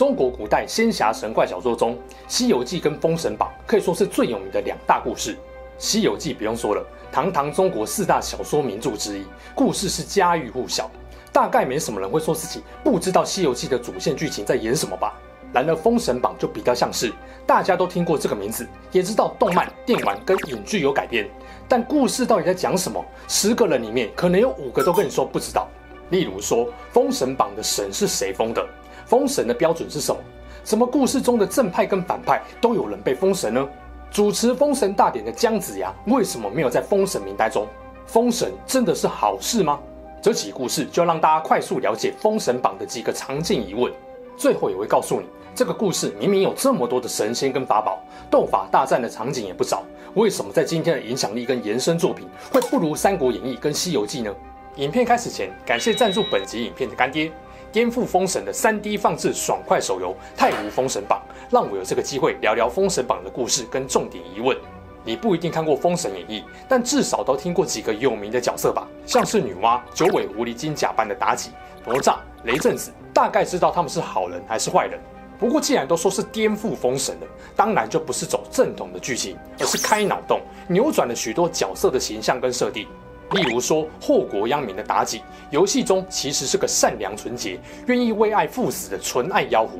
中国古代仙侠神怪小说中，《西游记》跟《封神榜》可以说是最有名的两大故事。《西游记》不用说了，堂堂中国四大小说名著之一，故事是家喻户晓，大概没什么人会说自己不知道《西游记》的主线剧情在演什么吧。然而，《封神榜》就比较像是大家都听过这个名字，也知道动漫、电玩跟影剧有改编，但故事到底在讲什么？十个人里面可能有五个都跟你说不知道。例如说，《封神榜》的神是谁封的？封神的标准是什么？怎么故事中的正派跟反派都有人被封神呢？主持封神大典的姜子牙为什么没有在封神名单中？封神真的是好事吗？这集故事就让大家快速了解封神榜的几个常见疑问。最后也会告诉你，这个故事明明有这么多的神仙跟法宝，斗法大战的场景也不少，为什么在今天的影响力跟延伸作品会不如《三国演义》跟《西游记》呢？影片开始前，感谢赞助本集影片的干爹。颠覆封神的 3D 放置爽快手游《太无封神榜》，让我有这个机会聊聊封神榜的故事跟重点疑问。你不一定看过《封神演义》，但至少都听过几个有名的角色吧？像是女娲、九尾狐狸精假扮的妲己、哪吒、雷震子，大概知道他们是好人还是坏人。不过既然都说是颠覆封神了，当然就不是走正统的剧情，而是开脑洞，扭转了许多角色的形象跟设定。例如说，祸国殃民的妲己，游戏中其实是个善良纯洁、愿意为爱赴死的纯爱妖狐；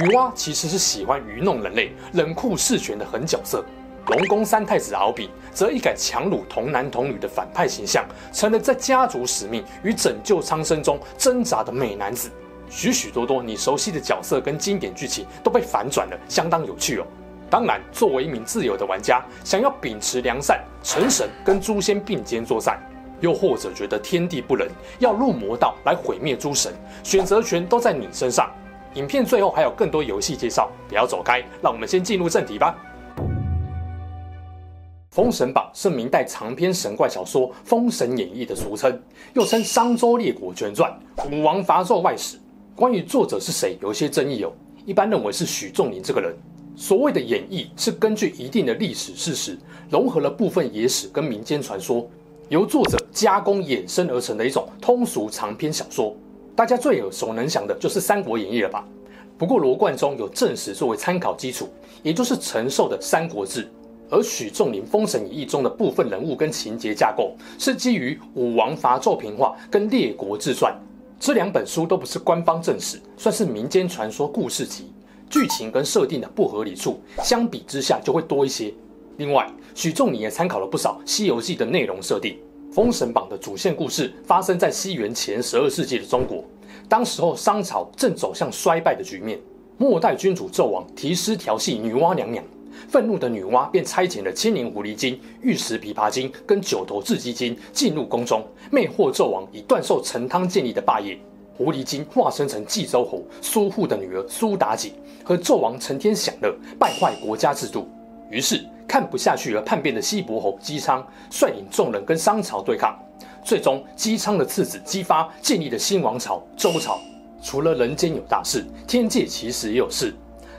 女娲其实是喜欢愚弄人类、冷酷势权的狠角色；龙宫三太子敖丙则一改强掳童男童女的反派形象，成了在家族使命与拯救苍生中挣扎的美男子。许许多多你熟悉的角色跟经典剧情都被反转了，相当有趣哦。当然，作为一名自由的玩家，想要秉持良善、成神，跟诸仙并肩作战，又或者觉得天地不仁，要入魔道来毁灭诸神，选择权都在你身上。影片最后还有更多游戏介绍，不要走开，让我们先进入正题吧。《封神榜》是明代长篇神怪小说《封神演义》的俗称，又称《商周列国全传》《武王伐纣外史》。关于作者是谁，有些争议哦。一般认为是许仲林这个人。所谓的演义是根据一定的历史事实，融合了部分野史跟民间传说，由作者加工衍生而成的一种通俗长篇小说。大家最耳熟能详的就是《三国演义》了吧？不过罗贯中有正史作为参考基础，也就是陈寿的《三国志》，而许仲林《封神演义》中的部分人物跟情节架构是基于《武王伐纣平话》跟《列国志传》，这两本书都不是官方正史，算是民间传说故事集。剧情跟设定的不合理处，相比之下就会多一些。另外，许仲尼也参考了不少《西游记》的内容设定，《封神榜》的主线故事发生在西元前十二世纪的中国，当时候商朝正走向衰败的局面，末代君主纣王提师调戏女娲娘娘，愤怒的女娲便差遣了千年狐狸精、玉石琵琶精跟九头雉鸡精进入宫中，魅惑纣王以断寿成汤建立的霸业。狐狸精化身成冀州侯苏护的女儿苏妲己，和纣王成天享乐，败坏国家制度。于是看不下去而叛变的西伯侯姬昌率领众人跟商朝对抗，最终姬昌的次子姬发建立了新王朝周朝。除了人间有大事，天界其实也有事。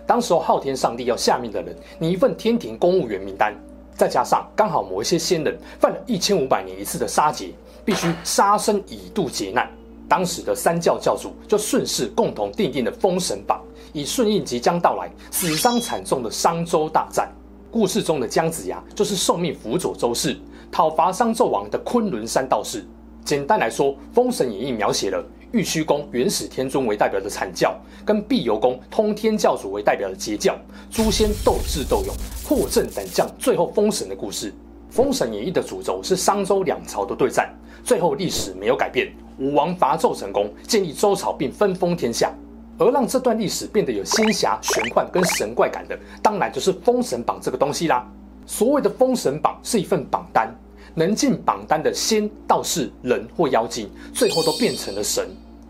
当时候昊天上帝要下命的人，拟一份天庭公务员名单，再加上刚好某一些仙人犯了一千五百年一次的杀劫，必须杀生以度劫难。当时的三教教主就顺势共同订定了《封神榜》，以顺应即将到来死伤惨重的商周大战。故事中的姜子牙就是受命辅佐周氏讨伐商纣王的昆仑山道士。简单来说，《封神演义》描写了玉虚宫元始天尊为代表的阐教，跟碧游宫通天教主为代表的截教，诸仙斗智斗勇，破阵胆将，最后封神的故事。《封神演义》的主轴是商周两朝的对战，最后历史没有改变。武王伐纣成功，建立周朝并分封天下，而让这段历史变得有仙侠玄幻跟神怪感的，当然就是《封神榜》这个东西啦。所谓的《封神榜》是一份榜单，能进榜单的仙、道士、人或妖精，最后都变成了神。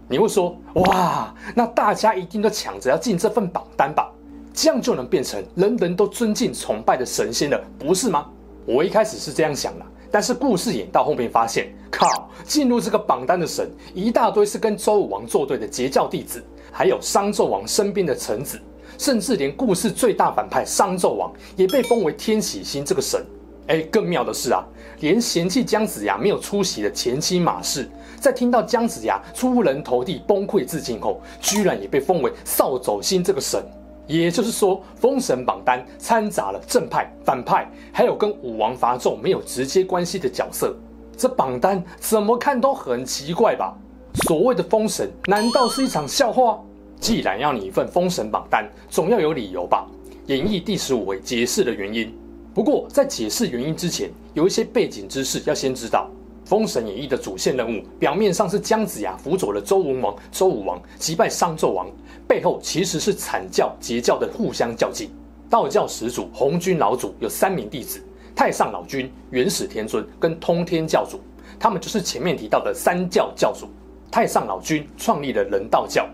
你会说，哇，那大家一定都抢着要进这份榜单吧？这样就能变成人人都尊敬崇拜的神仙了，不是吗？我一开始是这样想的，但是故事演到后面发现，靠，进入这个榜单的神一大堆是跟周武王作对的截教弟子，还有商纣王身边的臣子，甚至连故事最大反派商纣王也被封为天喜星这个神。哎，更妙的是啊，连嫌弃姜子牙没有出席的前妻马氏，在听到姜子牙出人头地、崩溃自尽后，居然也被封为扫帚星这个神。也就是说，封神榜单掺杂了正派、反派，还有跟武王伐纣没有直接关系的角色。这榜单怎么看都很奇怪吧？所谓的封神，难道是一场笑话？既然要你一份封神榜单，总要有理由吧？演义第十五回解释的原因。不过，在解释原因之前，有一些背景知识要先知道。《封神演义》的主线任务，表面上是姜子牙辅佐了周文王、周武王击败商纣王，背后其实是阐教、截教的互相较劲。道教始祖鸿钧老祖有三名弟子：太上老君、元始天尊跟通天教主，他们就是前面提到的三教教主。太上老君创立了人道教，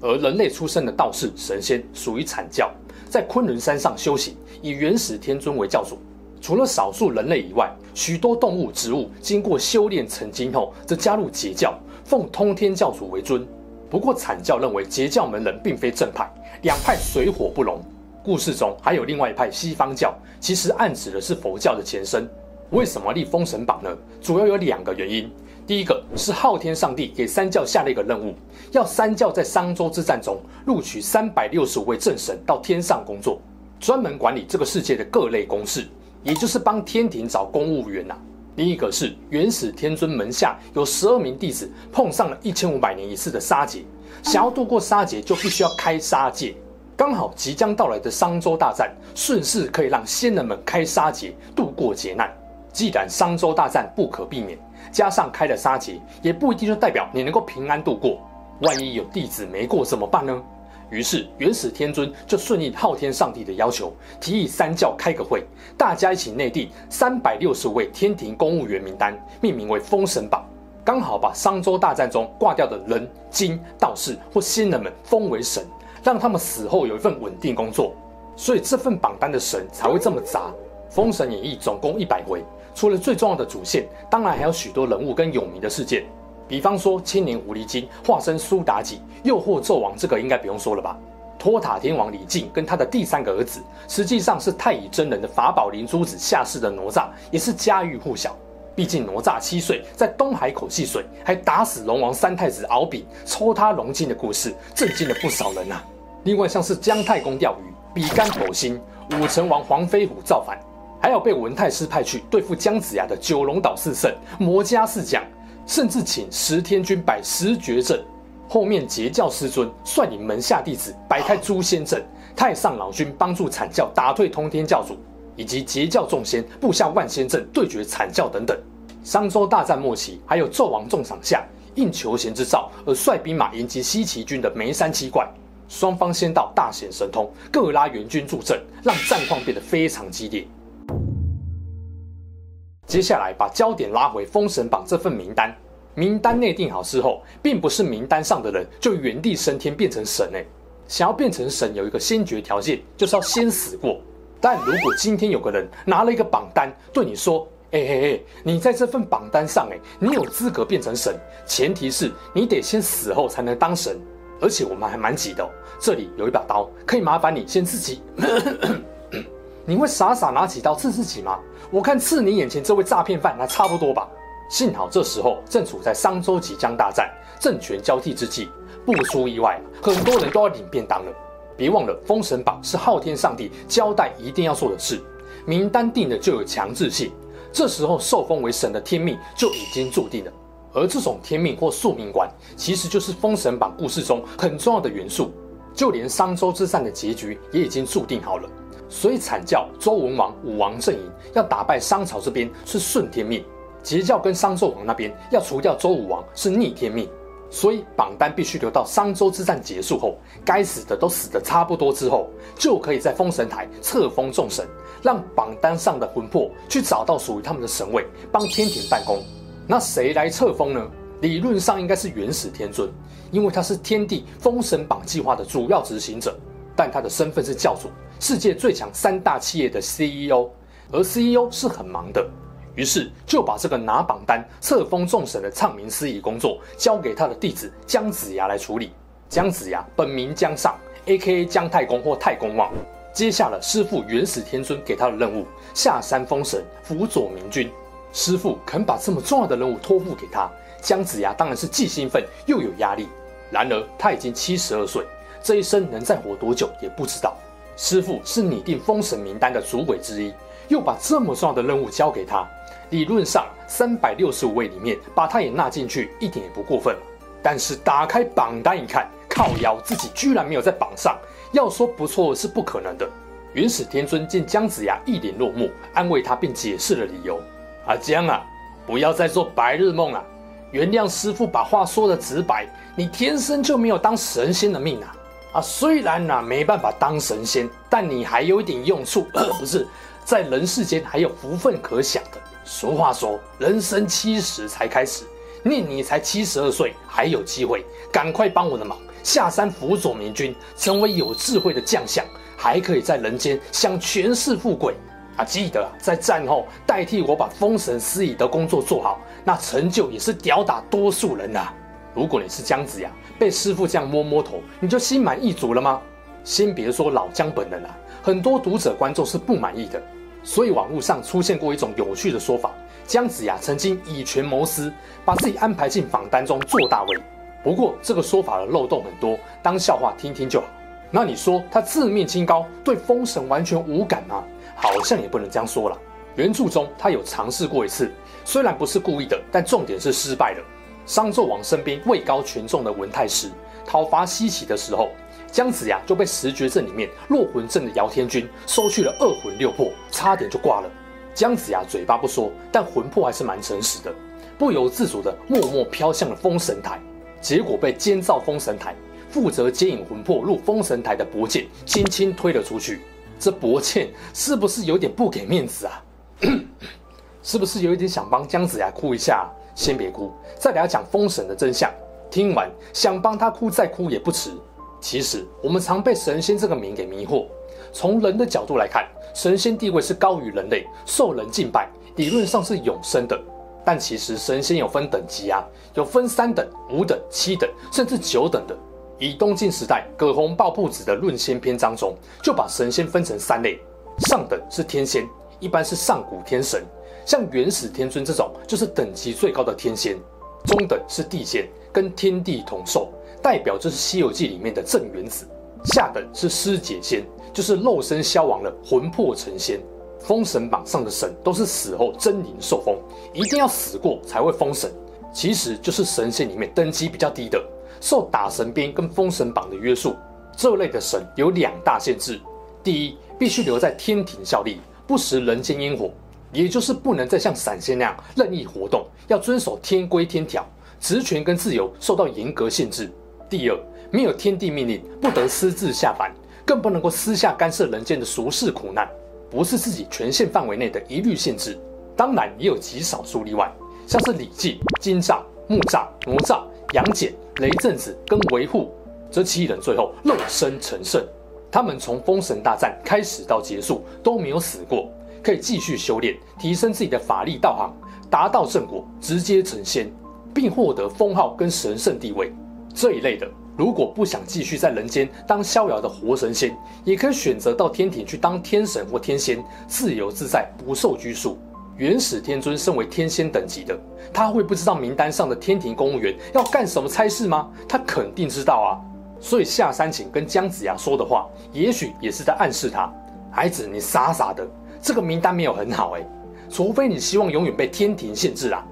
而人类出身的道士、神仙属于阐教。在昆仑山上修行，以元始天尊为教主。除了少数人类以外，许多动物、植物经过修炼成精后，则加入截教，奉通天教主为尊。不过，阐教认为截教门人并非正派，两派水火不容。故事中还有另外一派西方教，其实暗指的是佛教的前身。为什么立封神榜呢？主要有两个原因。第一个是昊天上帝给三教下了一个任务，要三教在商周之战中录取三百六十五位正神到天上工作，专门管理这个世界的各类公事，也就是帮天庭找公务员呐、啊。另一个是元始天尊门下有十二名弟子碰上了一千五百年一次的杀劫，想要度过杀劫就必须要开杀戒，刚好即将到来的商周大战顺势可以让仙人们开杀劫度过劫难。既然商周大战不可避免，加上开了杀劫，也不一定就代表你能够平安度过。万一有弟子没过怎么办呢？于是元始天尊就顺应昊天上帝的要求，提议三教开个会，大家一起内定三百六十位天庭公务员名单，命名为封神榜，刚好把商周大战中挂掉的人、精、道士或仙人们封为神，让他们死后有一份稳定工作。所以这份榜单的神才会这么杂。封神演义总共一百回。除了最重要的主线，当然还有许多人物跟有名的事件，比方说千年狐狸精化身苏妲己诱惑纣王，这个应该不用说了吧？托塔天王李靖跟他的第三个儿子，实际上是太乙真人的法宝灵珠子下世的哪吒，也是家喻户晓。毕竟哪吒七岁在东海口戏水，还打死龙王三太子敖丙，抽他龙筋的故事，震惊了不少人啊。另外像是姜太公钓鱼、比干剖心、武成王黄飞虎造反。还有被文太师派去对付姜子牙的九龙岛四圣、魔家四将，甚至请十天君摆十绝阵。后面截教师尊率领门下弟子摆开诛仙阵，太上老君帮助阐教打退通天教主，以及截教众仙布下万仙阵对决阐教等等。商周大战末期，还有纣王重赏下应求贤之召而率兵马迎击西岐军的梅山七怪，双方仙道大显神通，各拉援军助阵，让战况变得非常激烈。接下来把焦点拉回封神榜这份名单，名单内定好之后，并不是名单上的人就原地升天变成神哎，想要变成神有一个先决条件，就是要先死过。但如果今天有个人拿了一个榜单对你说，哎哎哎，你在这份榜单上哎，你有资格变成神，前提是你得先死后才能当神，而且我们还蛮急的哦，这里有一把刀，可以麻烦你先自己。你会傻傻拿起刀刺自己吗？我看刺你眼前这位诈骗犯还差不多吧。幸好这时候正处在商周即将大战、政权交替之际，不出意外，很多人都要领便当了。别忘了，封神榜是昊天上帝交代一定要做的事，名单定了就有强制性。这时候受封为神的天命就已经注定了，而这种天命或宿命观，其实就是封神榜故事中很重要的元素。就连商周之战的结局也已经注定好了。所以阐教周文王、武王阵营要打败商朝这边是顺天命，截教跟商纣王那边要除掉周武王是逆天命。所以榜单必须留到商周之战结束后，该死的都死得差不多之后，就可以在封神台册封众神，让榜单上的魂魄去找到属于他们的神位，帮天庭办公。那谁来册封呢？理论上应该是元始天尊，因为他是天帝封神榜计划的主要执行者。但他的身份是教主，世界最强三大企业的 CEO，而 CEO 是很忙的，于是就把这个拿榜单、册封众神的唱名司仪工作交给他的弟子姜子牙来处理。姜子牙本名姜尚，A.K.A. 姜太公或太公望，接下了师父元始天尊给他的任务，下山封神，辅佐明君。师父肯把这么重要的任务托付给他，姜子牙当然是既兴奋又有压力。然而他已经七十二岁，这一生能再活多久也不知道。师傅是拟定封神名单的主委之一，又把这么重要的任务交给他，理论上三百六十五位里面把他也纳进去，一点也不过分。但是打开榜单一看，靠腰自己居然没有在榜上，要说不错是不可能的。元始天尊见姜子牙一脸落寞，安慰他并解释了理由。阿姜啊，不要再做白日梦了。原谅师傅把话说的直白，你天生就没有当神仙的命啊！啊，虽然啊没办法当神仙，但你还有一点用处，呃，不是在人世间还有福分可享的。俗话说，人生七十才开始，念你才七十二岁，还有机会，赶快帮我的忙，下山辅佐明君，成为有智慧的将相，还可以在人间享权势富贵。啊，记得在战后代替我把封神司仪的工作做好，那成就也是吊打多数人呐、啊。如果你是姜子牙，被师傅这样摸摸头，你就心满意足了吗？先别说老姜本人啊，很多读者观众是不满意的。所以网络上出现过一种有趣的说法：姜子牙曾经以权谋私，把自己安排进榜单中做大位。不过这个说法的漏洞很多，当笑话听听就好。那你说他自命清高，对封神完全无感吗？好像也不能这样说了。原著中他有尝试过一次，虽然不是故意的，但重点是失败了。商纣王身边位高权重的文太师讨伐西岐的时候，姜子牙就被十绝阵里面落魂阵的姚天军收去了二魂六魄，差点就挂了。姜子牙嘴巴不说，但魂魄还是蛮诚实的，不由自主的默默飘向了封神台，结果被监造封神台负责接引魂魄入封神台的伯剑轻轻推了出去。这伯剑是不是有点不给面子啊？是不是有一点想帮姜子牙哭一下？先别哭，再给他讲封神的真相。听完想帮他哭再哭也不迟。其实我们常被神仙这个名给迷惑。从人的角度来看，神仙地位是高于人类，受人敬拜，理论上是永生的。但其实神仙有分等级啊，有分三等、五等、七等，甚至九等的。以东晋时代葛洪抱朴子的《论仙》篇章中，就把神仙分成三类：上等是天仙，一般是上古天神，像元始天尊这种就是等级最高的天仙；中等是地仙，跟天地同寿，代表就是《西游记》里面的镇元子；下等是尸解仙，就是肉身消亡了，魂魄成仙。封神榜上的神都是死后真灵受封，一定要死过才会封神，其实就是神仙里面等级比较低的。受打神鞭跟封神榜的约束，这类的神有两大限制：第一，必须留在天庭效力，不食人间烟火，也就是不能再像散仙那样任意活动，要遵守天规天条，职权跟自由受到严格限制；第二，没有天地命令，不得私自下凡，更不能够私下干涉人间的俗世苦难，不是自己权限范围内的一律限制。当然，也有极少数例外，像是李靖、金吒、木吒、哪吒、杨戬。雷震子跟维护这七人最后肉身成圣，他们从封神大战开始到结束都没有死过，可以继续修炼，提升自己的法力道行，达到正果，直接成仙，并获得封号跟神圣地位。这一类的，如果不想继续在人间当逍遥的活神仙，也可以选择到天庭去当天神或天仙，自由自在，不受拘束。元始天尊身为天仙等级的，他会不知道名单上的天庭公务员要干什么差事吗？他肯定知道啊。所以下山前跟姜子牙说的话，也许也是在暗示他：孩子，你傻傻的，这个名单没有很好哎。除非你希望永远被天庭限制啊，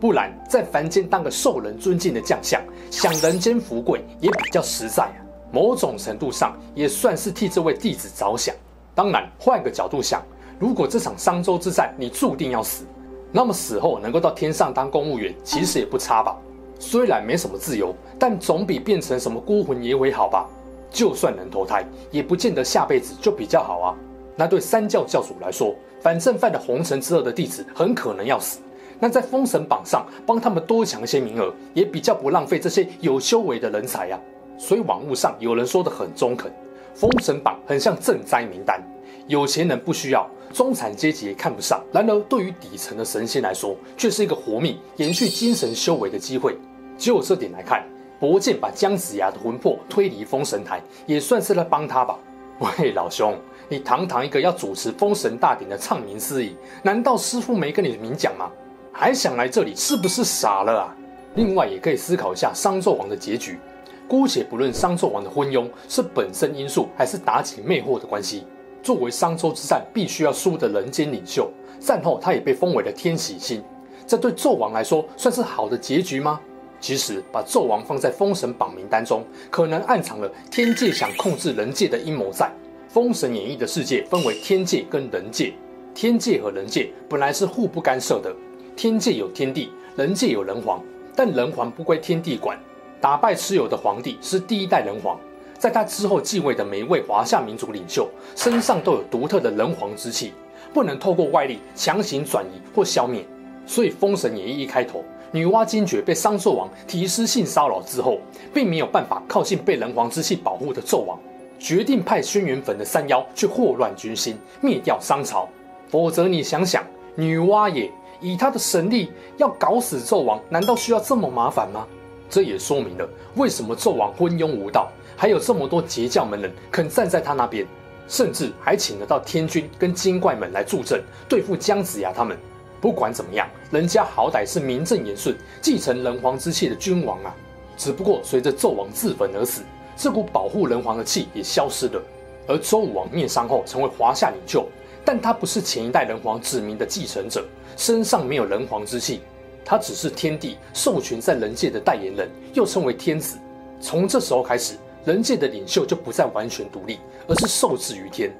不然在凡间当个受人尊敬的将相，享人间富贵也比较实在啊。某种程度上也算是替这位弟子着想。当然，换个角度想。如果这场商周之战你注定要死，那么死后能够到天上当公务员，其实也不差吧？虽然没什么自由，但总比变成什么孤魂野鬼好吧？就算能投胎，也不见得下辈子就比较好啊。那对三教教主来说，反正犯了红尘之恶的弟子很可能要死，那在封神榜上帮他们多抢一些名额，也比较不浪费这些有修为的人才呀、所以网络上有人说得很中肯。封神榜很像赈灾名单，有钱人不需要，中产阶级也看不上。然而，对于底层的神仙来说，却是一个活命、延续精神修为的机会。就这点来看，伯剑把姜子牙的魂魄推离封神台，也算是在帮他吧。喂，老兄，你堂堂一个要主持封神大典的唱名司仪，难道师傅没跟你明讲吗？还想来这里，是不是傻了啊？另外，也可以思考一下商纣王的结局。姑且不论商纣王的昏庸是本身因素，还是妲己魅惑的关系。作为商周之战必须要输的人间领袖，战后他也被封为了天喜星。这对纣王来说算是好的结局吗？其实，把纣王放在封神榜名单中，可能暗藏了天界想控制人界的阴谋在。封神演义的世界分为天界跟人界，天界和人界本来是互不干涉的。天界有天帝，人界有人皇，但人皇不归天帝管。打败蚩尤的皇帝是第一代人皇，在他之后继位的每一位华夏民族领袖身上都有独特的人皇之气，不能透过外力强行转移或消灭。所以《封神演义》一开头，女娲精绝被商纣王提示性骚扰之后，并没有办法靠近被人皇之气保护的纣王，决定派轩辕坟的三妖去祸乱军心，灭掉商朝。否则你想想，女娲也以她的神力要搞死纣王，难道需要这么麻烦吗？这也说明了为什么纣王昏庸无道，还有这么多截教门人肯站在他那边，甚至还请得到天君跟精怪们来助阵对付姜子牙他们。不管怎么样，人家好歹是名正言顺继承人皇之气的君王啊。只不过随着纣王自焚而死，这股保护人皇的气也消失了。而周武王灭商后成为华夏领袖，但他不是前一代人皇指明的继承者，身上没有人皇之气。他只是天帝授权在人界的代言人，又称为天子。从这时候开始，人界的领袖就不再完全独立，而是受制于天。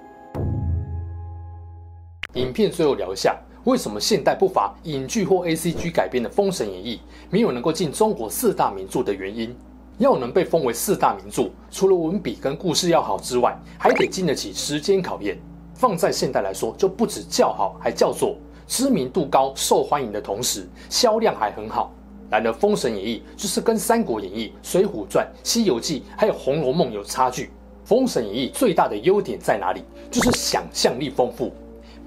影片最后聊一下，为什么现代不乏影剧或 ACG 改编的《封神演义》没有能够进中国四大名著的原因？要能被封为四大名著，除了文笔跟故事要好之外，还得经得起时间考验。放在现代来说，就不止叫好，还叫座。知名度高、受欢迎的同时，销量还很好。然而，《封神演义》就是跟《三国演义》、《水浒传》、《西游记》还有《红楼梦》有差距。《封神演义》最大的优点在哪里？就是想象力丰富。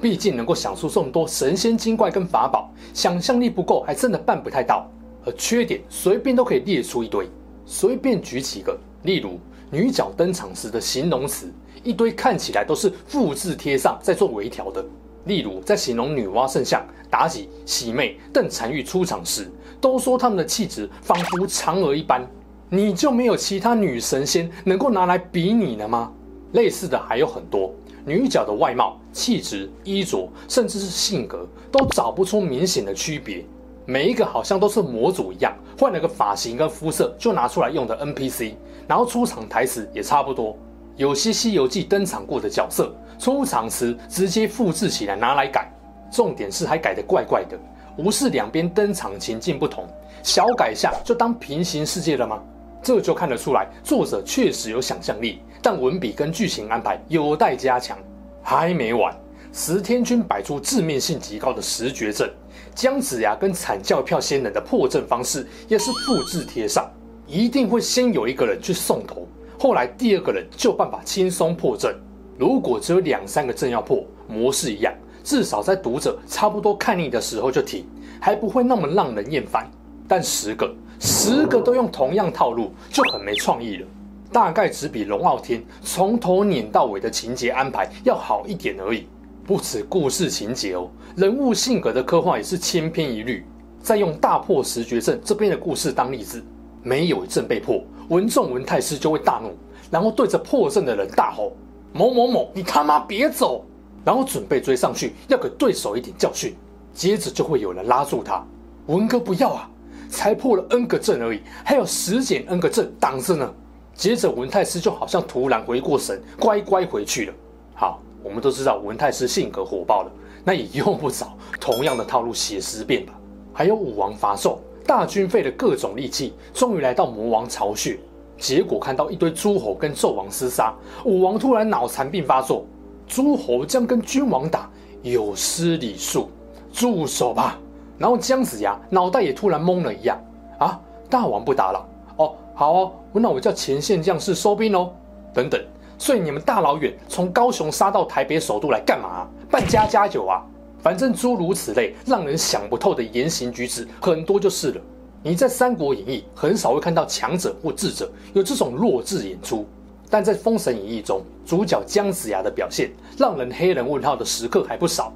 毕竟能够想出这么多神仙精怪跟法宝，想象力不够还真的办不太到。而缺点随便都可以列出一堆，随便举几个，例如女角登场时的形容词，一堆看起来都是复制贴上再做微调的。例如，在形容女娲圣像、妲己、喜妹、邓婵玉出场时，都说她们的气质仿佛嫦娥一般。你就没有其他女神仙能够拿来比拟了吗？类似的还有很多，女角的外貌、气质、衣着，甚至是性格，都找不出明显的区别。每一个好像都是模组一样，换了个发型跟肤色就拿出来用的 NPC，然后出场台词也差不多。有些《西游记》登场过的角色，出场词直接复制起来拿来改，重点是还改得怪怪的，无视两边登场情境不同，小改下就当平行世界了吗？这就看得出来，作者确实有想象力，但文笔跟剧情安排有待加强。还没完，石天君摆出致命性极高的十绝阵，姜子牙跟惨叫票仙人的破阵方式也是复制贴上，一定会先有一个人去送头。后来第二个人就办法轻松破阵。如果只有两三个阵要破，模式一样，至少在读者差不多看腻的时候就停，还不会那么让人厌烦。但十个，十个都用同样套路，就很没创意了。大概只比龙傲天从头碾到尾的情节安排要好一点而已。不止故事情节哦，人物性格的刻画也是千篇一律。再用大破十绝阵这边的故事当例子，没有一阵被破。文仲文太师就会大怒，然后对着破阵的人大吼：“某某某，你他妈别走！”然后准备追上去，要给对手一点教训。接着就会有人拉住他：“文哥不要啊，才破了 N 个阵而已，还有十减 N 个阵挡着呢。”接着文太师就好像突然回过神，乖乖回去了。好，我们都知道文太师性格火爆了，那也用不着同样的套路写十遍吧？还有武王伐纣。大军费了各种力气，终于来到魔王巢穴。结果看到一堆诸侯跟纣王厮杀，武王突然脑残病发作。诸侯将跟君王打，有失礼数，住手吧！然后姜子牙脑袋也突然懵了一样。啊，大王不打了？哦，好哦，那我叫前线将士收兵哦。等等，所以你们大老远从高雄杀到台北首都来干嘛？办家家酒啊？反正诸如此类让人想不透的言行举止很多就是了。你在《三国演义》很少会看到强者或智者有这种弱智演出，但在《封神演义》中，主角姜子牙的表现让人黑人问号的时刻还不少。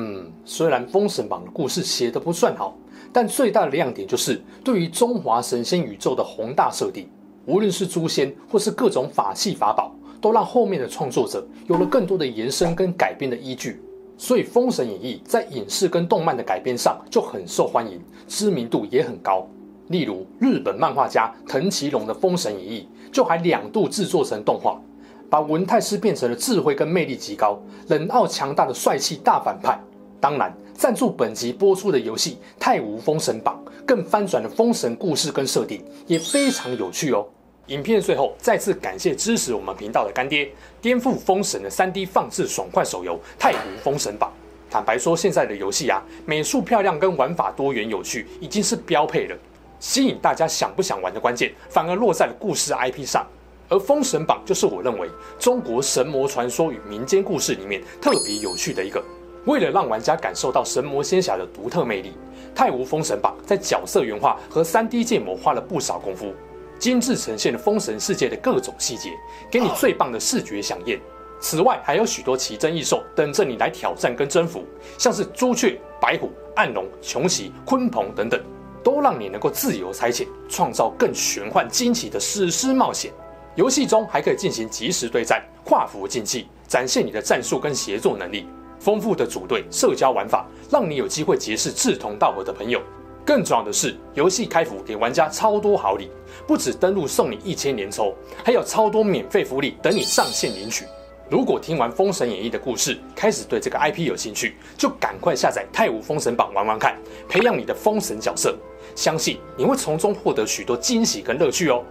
嗯，虽然《封神榜》的故事写得不算好，但最大的亮点就是对于中华神仙宇宙的宏大设定，无论是诛仙或是各种法器法宝，都让后面的创作者有了更多的延伸跟改编的依据。所以，《封神演义》在影视跟动漫的改编上就很受欢迎，知名度也很高。例如，日本漫画家藤崎龙的《封神演义》就还两度制作成动画，把文太师变成了智慧跟魅力极高、冷傲强大的帅气大反派。当然，赞助本集播出的游戏《太无封神榜》更翻转了封神故事跟设定，也非常有趣哦。影片最后再次感谢支持我们频道的干爹，颠覆封神的 3D 放置爽快手游《太湖封神榜》。坦白说，现在的游戏啊，美术漂亮跟玩法多元有趣已经是标配了，吸引大家想不想玩的关键反而落在了故事 IP 上。而《封神榜》就是我认为中国神魔传说与民间故事里面特别有趣的一个。为了让玩家感受到神魔仙侠的独特魅力，《太武封神榜》在角色原画和 3D 建模花了不少功夫。精致呈现了封神世界的各种细节，给你最棒的视觉饗宴。此外，还有许多奇珍异兽等着你来挑战跟征服，像是朱雀、白虎、暗龙、穷奇、鲲鹏等等，都让你能够自由差遣，创造更玄幻惊奇的史诗冒险。游戏中还可以进行即时对战、跨服竞技，展现你的战术跟协作能力。丰富的组队社交玩法，让你有机会结识志同道合的朋友。更重要的是，游戏开服给玩家超多好礼，不止登录送你一千年抽，还有超多免费福利等你上线领取。如果听完《封神演义》的故事，开始对这个 IP 有兴趣，就赶快下载《太武封神榜》玩玩看，培养你的封神角色，相信你会从中获得许多惊喜跟乐趣哦。